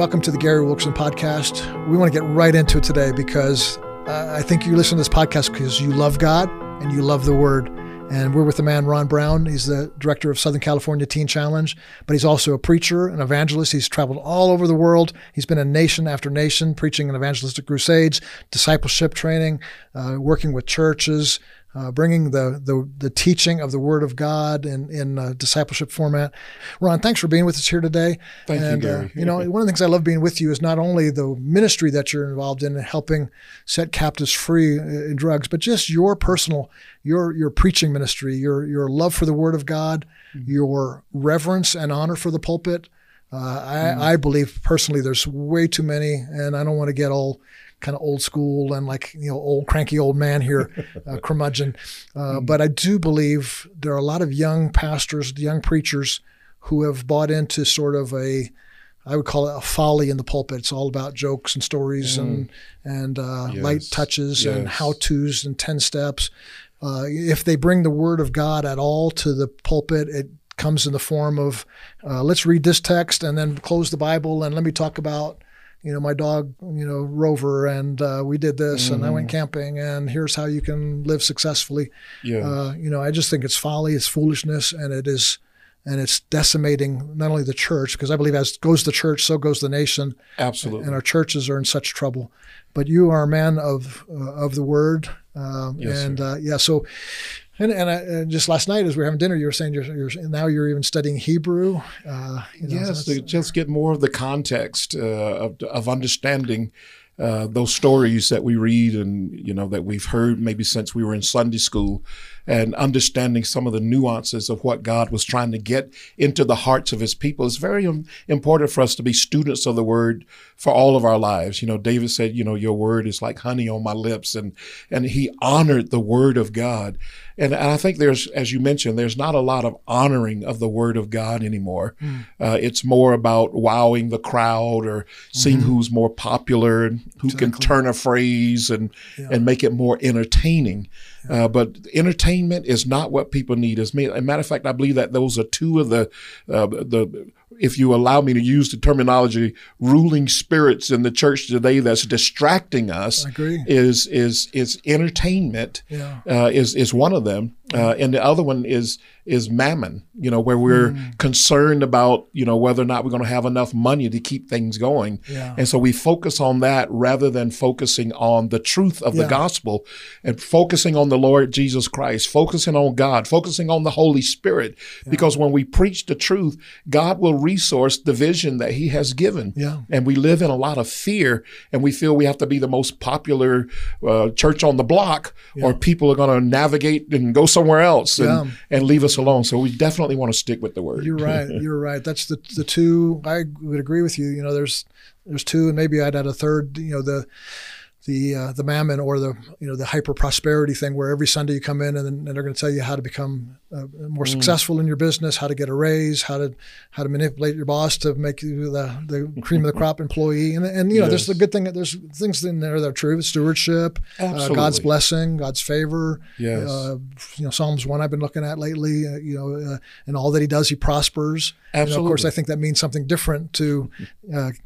Welcome to the Gary Wilkerson podcast. We want to get right into it today because uh, I think you listen to this podcast because you love God and you love the Word. And we're with the man, Ron Brown. He's the director of Southern California Teen Challenge, but he's also a preacher, an evangelist. He's traveled all over the world. He's been in nation after nation, preaching in evangelistic crusades, discipleship training, uh, working with churches, uh, bringing the, the, the teaching of the Word of God in in uh, discipleship format. Ron, thanks for being with us here today. Thank and, you, Gary. Uh, you know, one of the things I love being with you is not only the ministry that you're involved in, helping set captives free uh, in drugs, but just your personal your your preaching ministry, your your love for the Word of God, mm-hmm. your reverence and honor for the pulpit. Uh, I, mm-hmm. I believe personally there's way too many, and I don't want to get all kind of old school and like you know old cranky old man here, uh, curmudgeon. Uh. But I do believe there are a lot of young pastors, young preachers who have bought into sort of a I would call it a folly in the pulpit. It's all about jokes and stories mm. and and uh, yes. light touches yes. and how tos and ten steps. Uh, if they bring the word of God at all to the pulpit, it comes in the form of uh, let's read this text and then close the Bible and let me talk about you know, my dog, you know, Rover, and uh, we did this, mm. and I went mm. camping, and here's how you can live successfully. Yeah. Uh, you know, I just think it's folly, it's foolishness, and it is, and it's decimating not only the church, because I believe as goes the church, so goes the nation. Absolutely. And our churches are in such trouble. But you are a man of uh, of the word, um, yes, and uh, yeah. So and and, I, and, just last night, as we were having dinner, you were saying you're, you're now you're even studying Hebrew. Uh, you know, yes, so to just get more of the context uh, of, of understanding uh, those stories that we read and you know that we've heard maybe since we were in Sunday school, and understanding some of the nuances of what God was trying to get into the hearts of His people. It's very important for us to be students of the Word for all of our lives. You know, David said, "You know, your Word is like honey on my lips," and and he honored the Word of God. And, I think there's, as you mentioned, there's not a lot of honoring of the Word of God anymore. Mm. Uh, it's more about wowing the crowd or seeing mm-hmm. who's more popular and who exactly. can turn a phrase and yeah. and make it more entertaining. Yeah. Uh, but entertainment is not what people need. As a matter of fact, I believe that those are two of the uh, the if you allow me to use the terminology, ruling spirits in the church today that's distracting us is is is entertainment yeah. uh, is is one of them, uh, and the other one is is mammon, you know, where we're mm. concerned about, you know, whether or not we're going to have enough money to keep things going. Yeah. And so we focus on that rather than focusing on the truth of yeah. the gospel and focusing on the Lord Jesus Christ, focusing on God, focusing on the Holy Spirit. Yeah. Because when we preach the truth, God will resource the vision that He has given. Yeah. And we live in a lot of fear and we feel we have to be the most popular uh, church on the block or people are going to navigate and go somewhere else and, and leave us alone. So we definitely want to stick with the word. You're right. You're right. That's the the two. I would agree with you. You know, there's there's two, and maybe I'd add a third. You know, the the uh, the mammon or the you know the hyper prosperity thing where every Sunday you come in and, and they're going to tell you how to become uh, more mm. successful in your business, how to get a raise, how to how to manipulate your boss to make you the, the cream of the crop employee, and and you know yes. there's the good thing that there's things in there that are true, stewardship, uh, God's blessing, God's favor. Yes. Uh, you know Psalms one I've been looking at lately. Uh, you know, uh, and all that he does, he prospers. Absolutely. You know, of course, I think that means something different to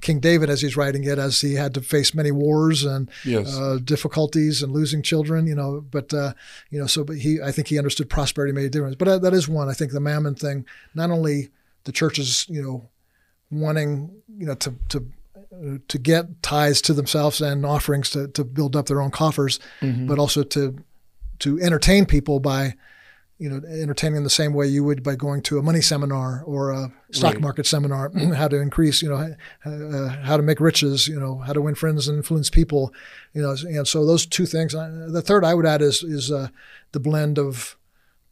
King David as he's writing it, as he had to face many wars and yes. uh, difficulties and losing children, you know. But uh, you know, so but he, I think he understood prosperity made a difference. But uh, that is one. I think the mammon thing. Not only the churches, you know, wanting you know to to to get tithes to themselves and offerings to to build up their own coffers, mm-hmm. but also to to entertain people by you know, entertaining in the same way you would by going to a money seminar or a stock right. market seminar, how to increase, you know, uh, how to make riches, you know, how to win friends and influence people, you know, and so those two things. Uh, the third I would add is is uh, the blend of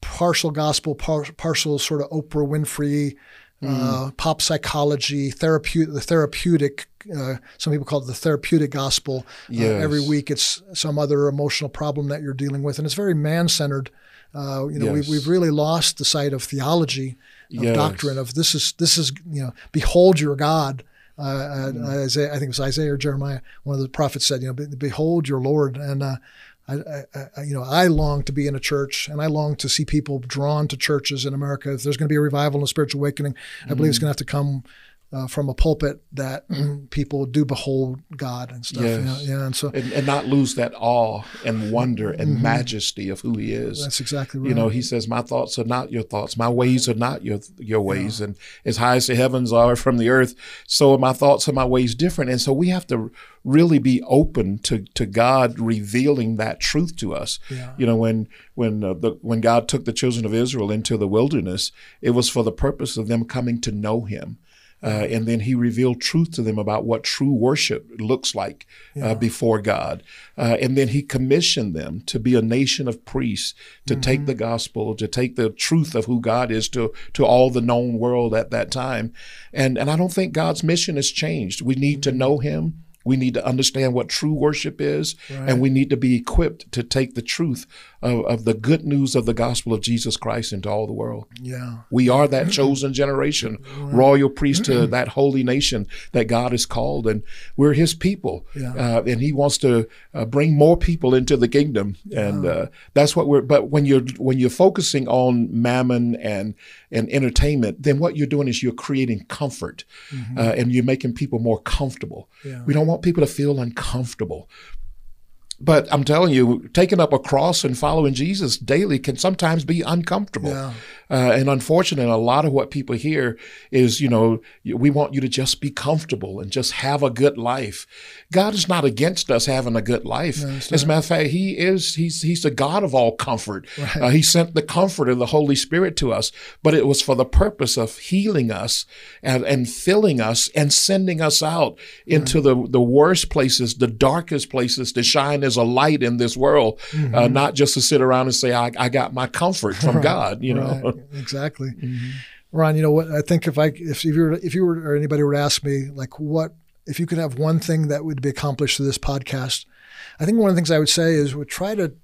partial gospel, par- partial sort of Oprah Winfrey, mm. uh, pop psychology, therapeutic, the therapeutic. Uh, some people call it the therapeutic gospel. Uh, every week, it's some other emotional problem that you're dealing with, and it's very man-centered. Uh, you know, yes. we've, we've really lost the sight of theology, of yes. doctrine, of this is this is you know, behold your God. Uh, uh mm. Isaiah, I think it was Isaiah or Jeremiah. One of the prophets said, you know, behold your Lord. And uh, I, I, you know, I long to be in a church, and I long to see people drawn to churches in America. If there's going to be a revival and a spiritual awakening, I believe it's mm. going to have to come uh, from a pulpit that people do behold God and stuff. Yes. Yeah, and so and, and, not lose that awe and wonder and mm-hmm. majesty of who He is. That's exactly right. You know, He says, "My thoughts are not your thoughts. My ways are not your your ways. Yeah. And as high as the heavens are from the earth, so are my thoughts and my ways different." And so we have to really be open to to God revealing that truth to us. Yeah. You know, when when uh, the when God took the children of Israel into the wilderness, it was for the purpose of them coming to know Him. Uh, and then he revealed truth to them about what true worship looks like uh, yeah. uh, before God. Uh, and then he commissioned them to be a nation of priests, to mm-hmm. take the gospel, to take the truth of who God is to, to all the known world at that time. And, and I don't think God's mission has changed. We need mm-hmm. to know him. We need to understand what true worship is, right. and we need to be equipped to take the truth of, of, the good news of the gospel of Jesus Christ into all the world. Yeah. We are that chosen generation, right. royal priesthood, that holy nation that God has called, and we're his people. Yeah. Uh, and he wants to uh, bring more people into the kingdom. Yeah. And uh, that's what we're, but when you're, when you're focusing on mammon and, and entertainment, then what you're doing is you're creating comfort mm-hmm. Uh, and you're making people more comfortable. Yeah. We don't want people to feel uncomfortable. But I'm telling you, taking up a cross and following Jesus daily can sometimes be uncomfortable. Yeah. Uh, and unfortunately, a lot of what people hear is, you know, we want you to just be comfortable and just have a good life. God is not against us having a good life. No, As a matter of fact, He is, He's, He's the God of all comfort. Right. Uh, he sent the comfort of the Holy Spirit to us, but it was for the purpose of healing us and, and filling us and sending us out into right. the, the worst places, the darkest places to shine as a light in this world, uh, mm-hmm. uh, not just to sit around and say, I, I got my comfort from right. God, you know. Exactly. Mm-hmm. Ron, you know what? I think if I if you were if you were or anybody were to ask me like what if you could have one thing that would be accomplished through this podcast, I think one of the things I would say is we try to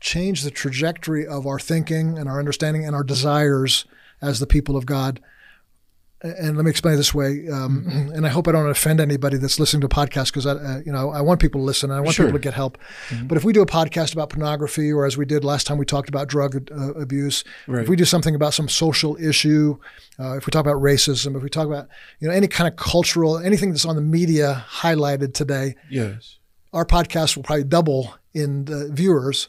change the trajectory of our thinking and our understanding and our desires as the people of God and let me explain it this way, um, mm-hmm. and I hope I don't offend anybody that's listening to a podcast because I, uh, you know, I want people to listen and I want sure. people to get help. Mm-hmm. But if we do a podcast about pornography, or as we did last time, we talked about drug uh, abuse. Right. If we do something about some social issue, uh, if we talk about racism, if we talk about you know any kind of cultural, anything that's on the media highlighted today, yes, our podcast will probably double in the viewers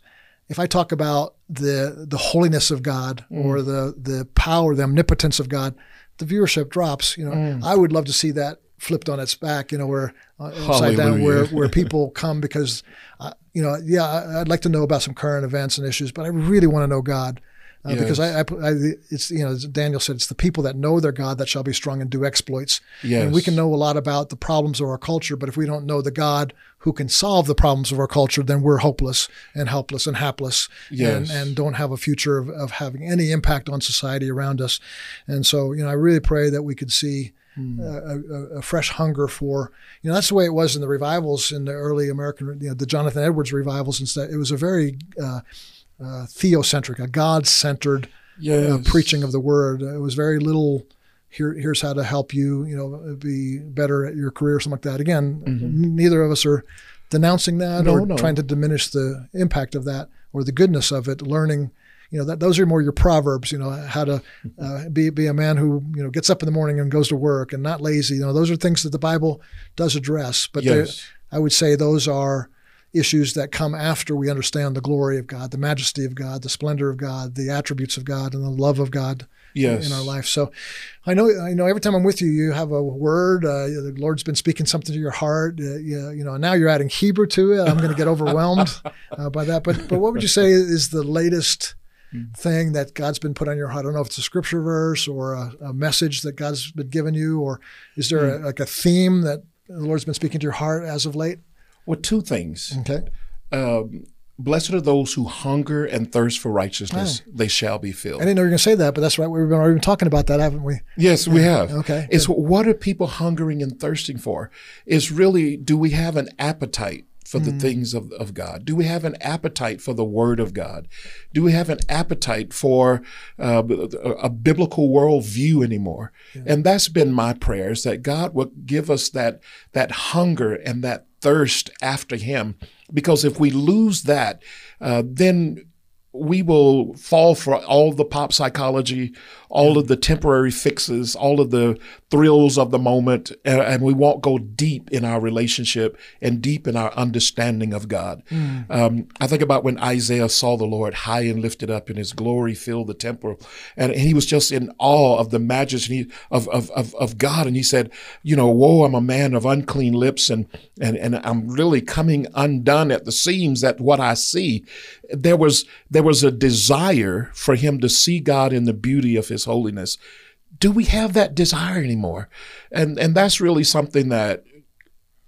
if I talk about the the holiness of God mm. or the the power, the omnipotence of God the viewership drops. You know, mm. I would love to see that flipped on its back. You know, where uh, upside down, where where people come because, uh, you know, yeah, I'd like to know about some current events and issues, but I really want to know God. Uh, yes. Because I, I, I, it's you know, as Daniel said, it's the people that know their God that shall be strong and do exploits. Yes. And we can know a lot about the problems of our culture, but if we don't know the God who can solve the problems of our culture, then we're hopeless and helpless and hapless, yes. and, and don't have a future of, of having any impact on society around us. And so, you know, I really pray that we could see. Hmm. A, a, fresh hunger for you know that's the way it was in the revivals in the early American you know the Jonathan Edwards revivals and stuff. It was a very uh, uh, theocentric, a God centered uh, yes. uh, preaching of the word. It was very little. Here, here's how to help you, you know, be better at your career, or something like that. Again, mm-hmm. neither of us are denouncing that no, or no. trying to diminish the impact of that or the goodness of it. Learning, you know, that those are more your proverbs. You know, how to uh, be be a man who you know gets up in the morning and goes to work and not lazy. You know, those are things that the Bible does address. But yes. I would say those are issues that come after we understand the glory of God, the majesty of God, the splendor of God, the attributes of God, and the love of God yes. in our life. So, I know, I know. Every time I'm with you, you have a word. Uh, the Lord's been speaking something to your heart. Uh, you, you know, now you're adding Hebrew to it. I'm going to get overwhelmed uh, by that. But, but what would you say is the latest? thing that God's been put on your heart. I don't know if it's a scripture verse or a, a message that God's been given you, or is there mm. a, like a theme that the Lord's been speaking to your heart as of late? Well, two things. Okay. Um, Blessed are those who hunger and thirst for righteousness; oh. they shall be filled. I didn't know you were going to say that, but that's right. We've been already talking about that, haven't we? Yes, we have. Okay. It's good. what are people hungering and thirsting for? Is really do we have an appetite for the mm. things of, of God? Do we have an appetite for the Word of God? Do we have an appetite for uh, a biblical worldview anymore? Yeah. And that's been my prayers that God would give us that that hunger and that thirst after Him. Because if we lose that, uh, then we will fall for all the pop psychology, all of the temporary fixes, all of the thrills of the moment, and, and, we won't go deep in our relationship and deep in our understanding of God. Mm. Um, I think about when Isaiah saw the Lord high and lifted up, and His glory filled the temple, and, and he was just in awe of the majesty of, of, of, of God. And he said, "You know, woe, I'm a man of unclean lips, and and and I'm really coming undone at the seams at what I see." There was there was a desire for him to see God in the beauty of His holiness do we have that desire anymore? And and that's really something that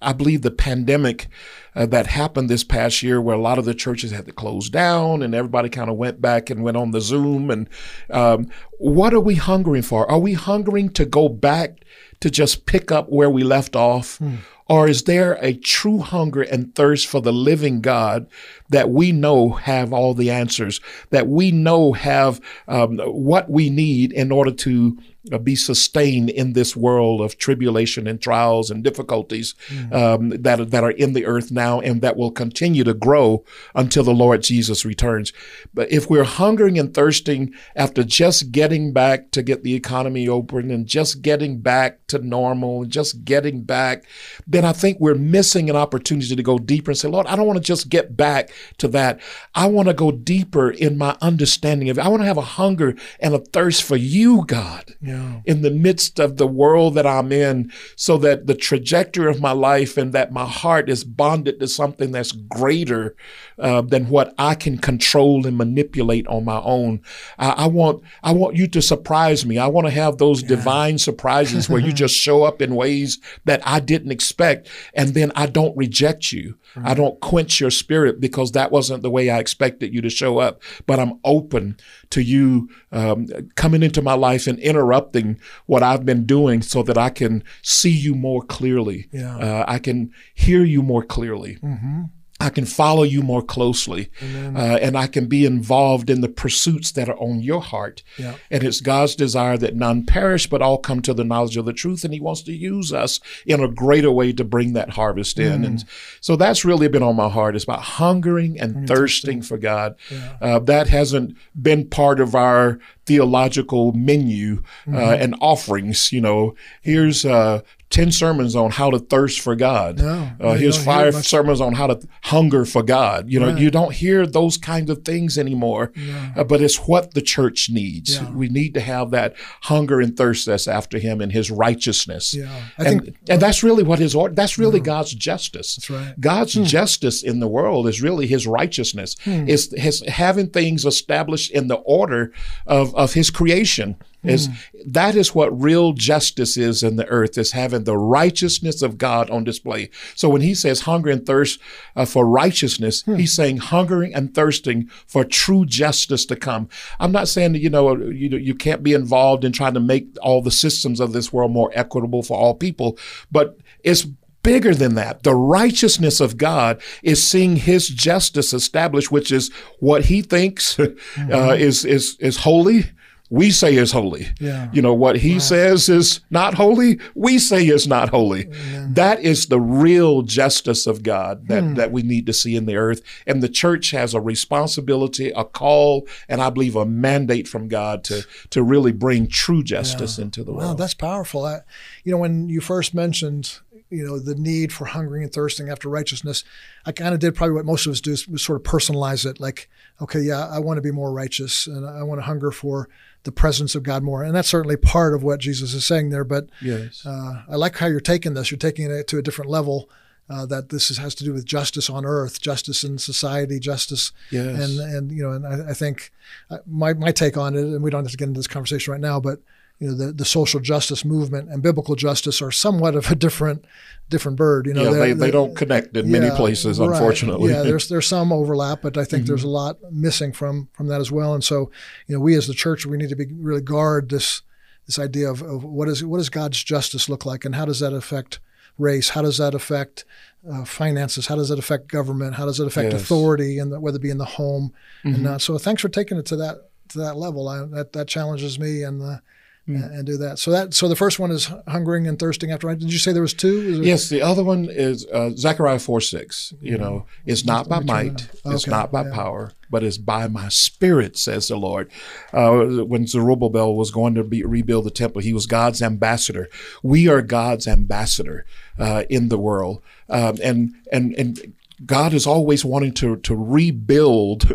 I believe the pandemic uh, that happened this past year, where a lot of the churches had to close down and everybody kind of went back and went on the Zoom. And um, what are we hungering for? Are we hungering to go back to just pick up where we left off? Hmm. Or is there a true hunger and thirst for the living God that we know have all the answers, that we know have um, what we need in order to uh, be sustained in this world of tribulation and trials and difficulties mm. um, that, that are in the earth now and that will continue to grow until the Lord Jesus returns. But if we're hungering and thirsting after just getting back to get the economy open and just getting back to normal and just getting back, then I think we're missing an opportunity to go deeper and say, Lord, I don't want to just get back to that. I want to go deeper in my understanding of it. I want to have a hunger and a thirst for you, God. Yeah yeah. in the midst of the world that I'm in so that the trajectory of my life and that my heart is bonded to something that's greater uh, than what I can control and manipulate on my own. I, I, want I want you to surprise me. I want to have those yeah. divine surprises where you just show up in ways that I didn't expect, and then I don't reject you. Mm-hmm. I don't quench your spirit because that wasn't the way I expected you to show up. But I'm open to you um, coming into my life and interrupting what I've been doing so that I can see you more clearly. Yeah. Uh, I can hear you more clearly. Mm-hmm. I can follow you more closely uh, and I can be involved in the pursuits that are on your heart. Yeah. And it's God's desire that none perish, but all come to the knowledge of the truth. And He wants to use us in a greater way to bring that harvest in. Mm. And so that's really been on my heart. It's about hungering and thirsting for God. Yeah. Uh, that hasn't been part of our theological menu uh, mm-hmm. and offerings. You know, here's uh, 10 sermons on how to thirst for God. No, uh, here's five sermons on how to hunger for God. You know, right. you don't hear those kinds of things anymore, yeah. uh, but it's what the church needs. Yeah. We need to have that hunger and thirst that's after Him and His righteousness. Yeah. I and, think, and that's really what His order, that's really God's justice. That's right. God's hmm. justice in the world is really His righteousness, hmm. is his, having things established in the order of, of His creation is mm. that is what real justice is in the earth is having the righteousness of God on display. So when he says hunger and thirst uh, for righteousness, mm. he's saying hungering and thirsting for true justice to come. I'm not saying that you know you you can't be involved in trying to make all the systems of this world more equitable for all people, but it's bigger than that. The righteousness of God is seeing his justice established, which is what he thinks uh, mm-hmm. uh, is, is, is holy we say is holy. Yeah. You know, what he right. says is not holy, we say is not holy. That is the real justice of God that, hmm. that we need to see in the earth. And the church has a responsibility, a call, and I believe a mandate from God to, to really bring true justice yeah. into the world. Wow, that's powerful. I, you know, when you first mentioned you know the need for hungering and thirsting after righteousness i kind of did probably what most of us do is sort of personalize it like okay yeah i want to be more righteous and i want to hunger for the presence of God more. And that's certainly part of what Jesus is saying there. But yes. uh, I like how you're taking this. You're taking it to a different level. Uh, that this is, has to do with justice on earth, justice in society, justice, yes. and and you know, and I, I think uh, my my take on it, and we don't have to get into this conversation right now, but you know the, the social justice movement and biblical justice are somewhat of a different different bird. You know, yeah, they, they don't connect in yeah, many places, right. unfortunately. Yeah, there's there's some overlap, but I think mm-hmm. there's a lot missing from from that as well. And so, you know, we as the church we need to be really guard this this idea of, of what is what does God's justice look like, and how does that affect race? How does that affect uh, finances? How does it affect government? How does it affect yes. authority, and whether it be in the home mm-hmm. and not? So, thanks for taking it to that to that level. I, that that challenges me and. Mm. and, and, do that. So that so the first one is hungering and thirsting after. Did you say there was two? Yes, the other one is uh, Zechariah four six. You know, mm-hmm. it's not by might, it's not by yeah. power, but it's by my spirit, says the Lord. Uh, when Zerubbabel was going to be, rebuild the temple, he was God's ambassador. We are God's ambassador uh, in the world, um, and and and God is always wanting to, to rebuild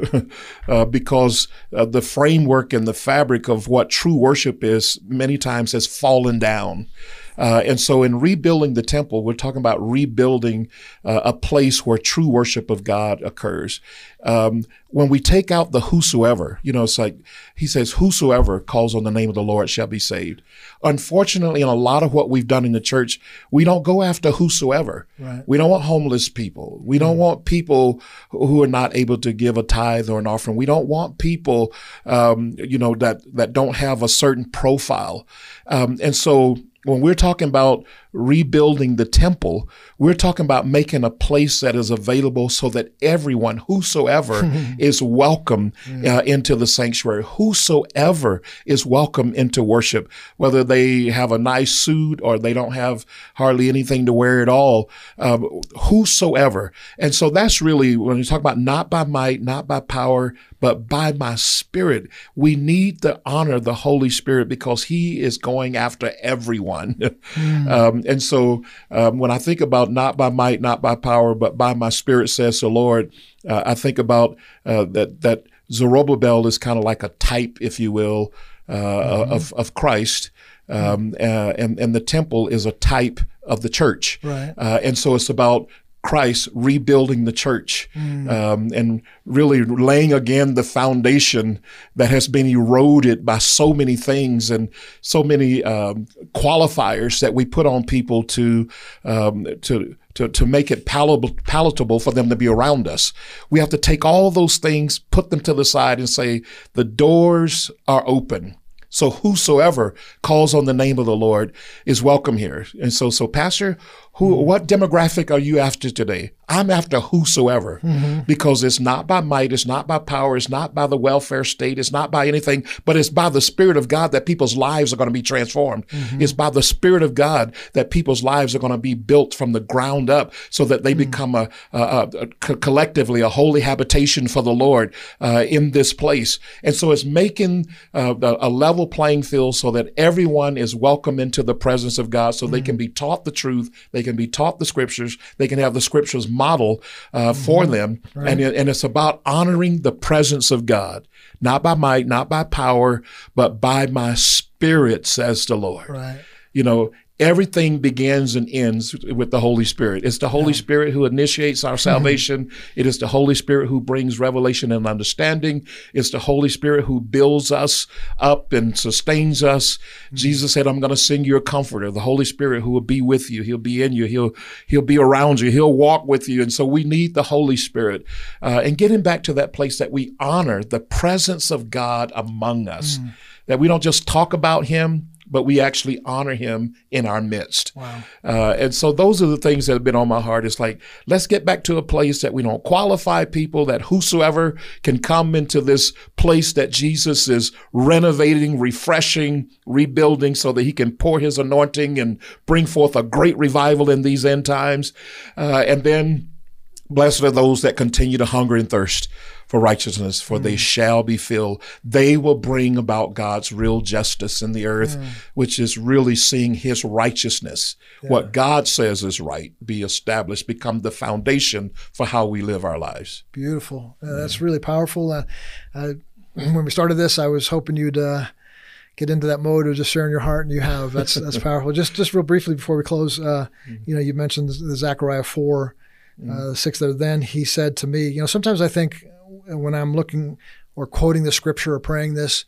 uh, because uh, the framework and the fabric of what true worship is many times has fallen down. Uh, and so, in rebuilding the temple, we're talking about rebuilding uh, a place where true worship of God occurs. Um, when we take out the whosoever, you know, it's like he says, whosoever calls on the name of the Lord shall be saved. Unfortunately, in a lot of what we've done in the church, we don't go after whosoever. Right. We don't want homeless people. We don't mm. want people who are not able to give a tithe or an offering. We don't want people, um, you know, that that don't have a certain profile. Um, and so when we're talking about rebuilding the temple, we're talking about making a place that is available so that everyone, whosoever, is welcome uh, into the sanctuary. Whosoever is welcome into worship, whether they have a nice suit or they don't have hardly anything to wear at all. Um, whosoever. And so that's really when you talk about not by might, not by power, but by my spirit. We need to honor the Holy Spirit because he is going after everyone. mm. um, and so um, when I think about not by might, not by power, but by my spirit, says the Lord, uh, I think about uh, that, that Zerubbabel is kind of like a type, if you will, uh, mm-hmm. of, of Christ. Um, uh, and, and the temple is a type of the church. Right. Uh, and so it's about Christ rebuilding the church mm. um, and really laying again the foundation that has been eroded by so many things and so many um, qualifiers that we put on people to um, to to, to make it palatable, palatable for them to be around us. We have to take all those things, put them to the side, and say the doors are open. So whosoever calls on the name of the Lord is welcome here. And so, so Pastor, who, mm-hmm. what demographic are you after today? I'm after whosoever mm-hmm. because it's not by might, it's not by power, it's not by the welfare state, it's not by anything, but it's by the Spirit of God that people's lives are going to be transformed. Mm-hmm. It's by the Spirit of God that people's lives are going to be built from the ground up so that they mm-hmm. become a, a, a, collectively a holy habitation for the Lord uh, in this place. And so it's making uh, a level playing field so that everyone is welcome into the presence of God so they can mm-hmm. be taught the truth, they can be taught the scriptures. They can have the scriptures model uh, mm-hmm. for them. Right. And, and it's about honoring the presence of God, not by might, not by power, but by my spirit, says the Lord. Right. You know, everything begins and ends with the Holy Spirit. It's the Holy yeah. Spirit who initiates our salvation. it is the Holy Spirit who brings revelation and understanding. It's the Holy Spirit who builds us up and sustains us. Mm-hmm. Jesus said, I'm going to send you a comforter, the Holy Spirit who will be with you. He'll be in you. He'll, he'll be around you. He'll walk with you. And so we need the Holy Spirit. Uh, and getting back to that place that we honor the presence of God among us, mm. that we don't just talk about Him, but we actually honor him in our midst. Wow. Uh, and so those are the things that have been on my heart. It's like, let's get back to a place that we don't qualify people, that whosoever can come into this place that Jesus is renovating, refreshing, rebuilding so that he can pour his anointing and bring forth a great revival in these end times. Uh, and then blessed are those that continue to hunger and thirst for righteousness, for mm. they shall be filled. They will bring about God's real justice in the earth, mm. which is really seeing his righteousness, yeah. what God says is right, be established, become the foundation for how we live our lives. Beautiful. Uh, that's really powerful. Uh, uh, when we started this, I was hoping you'd uh, get into that mode of just sharing your heart, and you have. That's that's powerful. Just just real briefly before we close, uh, mm. you know, you mentioned the Zechariah four, uh, mm. six there. Then he said to me, you know, sometimes I think when I'm looking or quoting the scripture or praying this,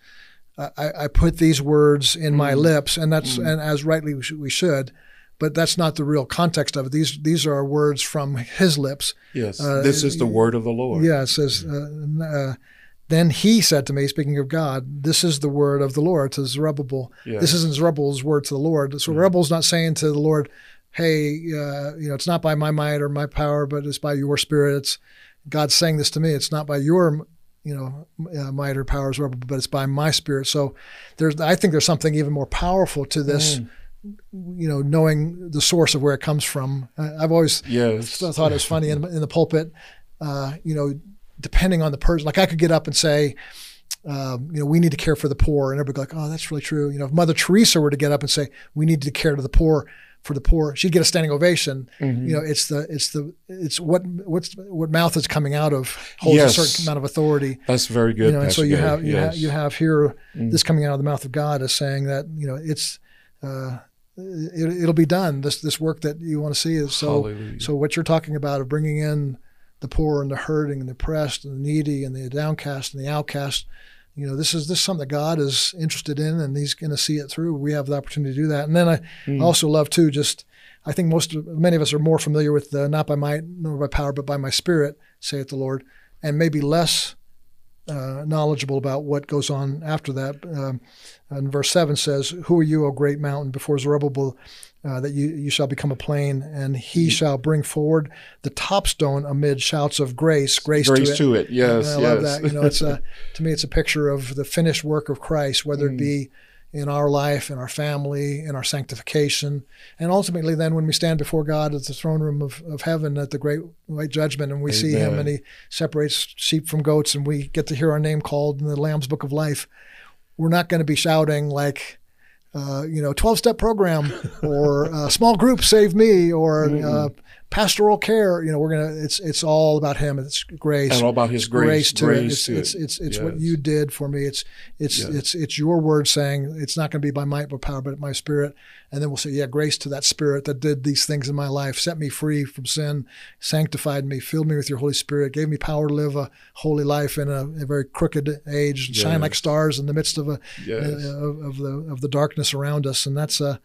I, I put these words in mm. my lips, and that's mm. and as rightly we should, we should, but that's not the real context of it. These these are words from His lips. Yes, uh, this is the word of the Lord. Yeah, it says. Uh, uh, then he said to me, speaking of God, this is the word of the Lord to Zerubbabel. Yeah. This isn't Zerubbabel's word to the Lord. So mm. Zerubbabel's not saying to the Lord, hey, uh, you know, it's not by my might or my power, but it's by your spirit. It's God's saying this to me. It's not by your you know, uh, might or powers, but it's by my spirit. So there's, I think there's something even more powerful to this. Mm. You know, knowing the source of where it comes from. I've always yes. thought it was funny in, in the pulpit. Uh, you know, depending on the person, like I could get up and say, um, you know, we need to care for the poor, and everybody like, oh, that's really true. You know, if Mother Teresa were to get up and say, we need to care to the poor, for the poor, she'd get a standing ovation. Mm-hmm. You know, it's the it's the it's what what's what mouth is coming out of holds yes. a certain amount of authority. That's very good. You know, and so you have you, yes. have you have here mm. this coming out of the mouth of God is saying that you know it's. Uh, it, will be done. This this work that you want to see is so. Hallelujah. So what you're talking about of bringing in the poor and the hurting and the oppressed and the needy and the downcast and the outcast, you know, this is this is something that God is interested in, and He's going to see it through. We have the opportunity to do that. And then I mm. also love too. Just I think most many of us are more familiar with the not by might nor by power, but by my Spirit, saith the Lord, and maybe less uh, knowledgeable about what goes on after that. Um, and verse seven says, "Who are you, O great mountain? Before Zerubbabel uh, that you, you shall become a plain, and he shall bring forward the top stone amid shouts of grace, grace, grace to, it. to it. Yes, and I yes. love that. You know, it's a to me, it's a picture of the finished work of Christ, whether mm. it be in our life, in our family, in our sanctification, and ultimately, then when we stand before God at the throne room of, of heaven at the great white judgment, and we Amen. see Him, and He separates sheep from goats, and we get to hear our name called in the Lamb's Book of Life. We're not going to be shouting like uh, you know, 12 step program or uh, small group save me or uh, pastoral care. You know, we're going to, it's, it's all about him. It's grace. And all about his grace. grace to grace it. It's, to it's, it. it's, it's, yes. what you did for me. It's, it's, yes. it's, it's your word saying it's not going to be by might but power, but my spirit. And then we'll say, yeah, grace to that spirit that did these things in my life, set me free from sin, sanctified me, filled me with your Holy Spirit, gave me power to live a holy life in a, a very crooked age, yes. shine like stars in the midst of a yes. uh, of, of, the of the darkness around us. And that's a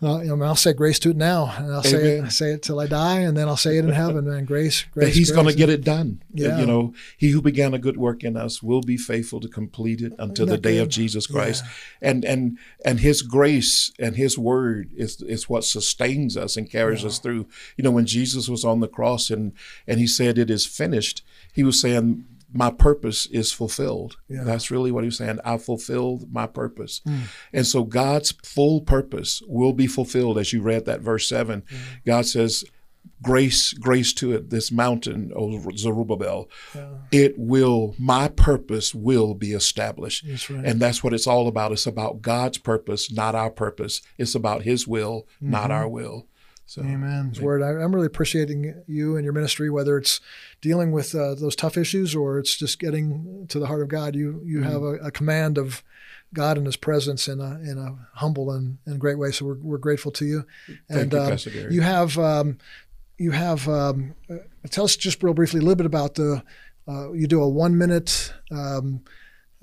well, you know, I'll say grace to it now, and I'll Amen. say it, say it till I die, and then I'll say it in heaven. Man, grace, grace. He's going to get it done. Uh, yeah. You know, He who began a good work in us will be faithful to complete it until the day good? of Jesus Christ. Yeah. And and and His grace and His word is is what sustains us and carries us through. You know, when Jesus was on the cross and and He said, "It is finished," He was saying my purpose is fulfilled. Yeah. That's really what he's saying. I fulfilled my purpose. Mm. And so God's full purpose will be fulfilled as you read that verse 7. Mm. God says, grace grace to it this mountain o zerubbabel yeah. it will my purpose will be established that's right. and that's what it's all about it's about god's purpose not our purpose it's about his will mm-hmm. not our will so, Amen. His word. I, am really appreciating you and your ministry, whether it's dealing with uh, those tough issues or it's just getting to the heart of God. You you mm-hmm. have a, a, command of God and His presence in a in a humble and, and great way. So we're, we're grateful to you. Thank and you, um, Gary. you have um, you have um, uh, tell us just real briefly a little bit about the uh, you do a one minute. Um,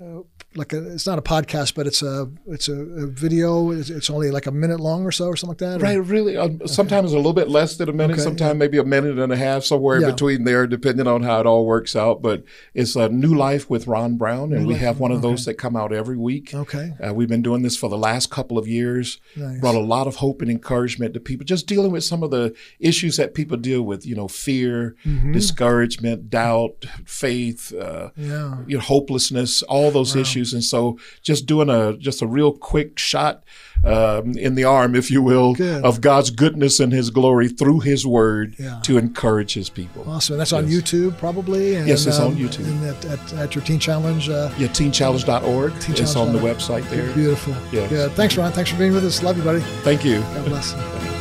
uh, like a, it's not a podcast, but it's a it's a, a video. It's, it's, only like a minute long or so, or something like that. Right, or? really. Okay. Sometimes a little bit less than a minute. Okay, sometimes yeah. maybe a minute and a half, somewhere yeah. between there, depending on how it all works out. But it's a new life with Ron Brown, and new we life. have one of those okay. that come out every week. Okay, uh, we've been doing this for the last couple of years. Nice. Brought a lot of hope and encouragement to people, just dealing with some of the issues that people deal with. You know, fear, mm-hmm. discouragement, doubt, faith, uh, yeah. you know, hopelessness, all those wow. issues, and so just doing a just a real quick shot um, in the arm, if you will, Good. of God's goodness and His glory through His Word yeah. to encourage His people. Awesome. And that's on. YouTube, probably. And, yes, it's um, on YouTube. And at, at, at, your Teen Challenge. Uh, yeah, teenchallenge.org. Teen it's on the website there. Beautiful. Yes. Good. Thanks, Ron. Thanks for being with us. Love you, buddy. Thank you. God bless.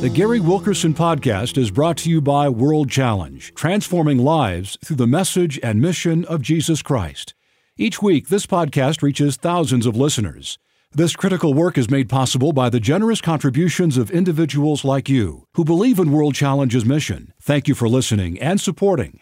The Gary Wilkerson Podcast is brought to you by World Challenge, transforming lives through the message and mission of Jesus Christ. Each week, this podcast reaches thousands of listeners. This critical work is made possible by the generous contributions of individuals like you who believe in World Challenge's mission. Thank you for listening and supporting.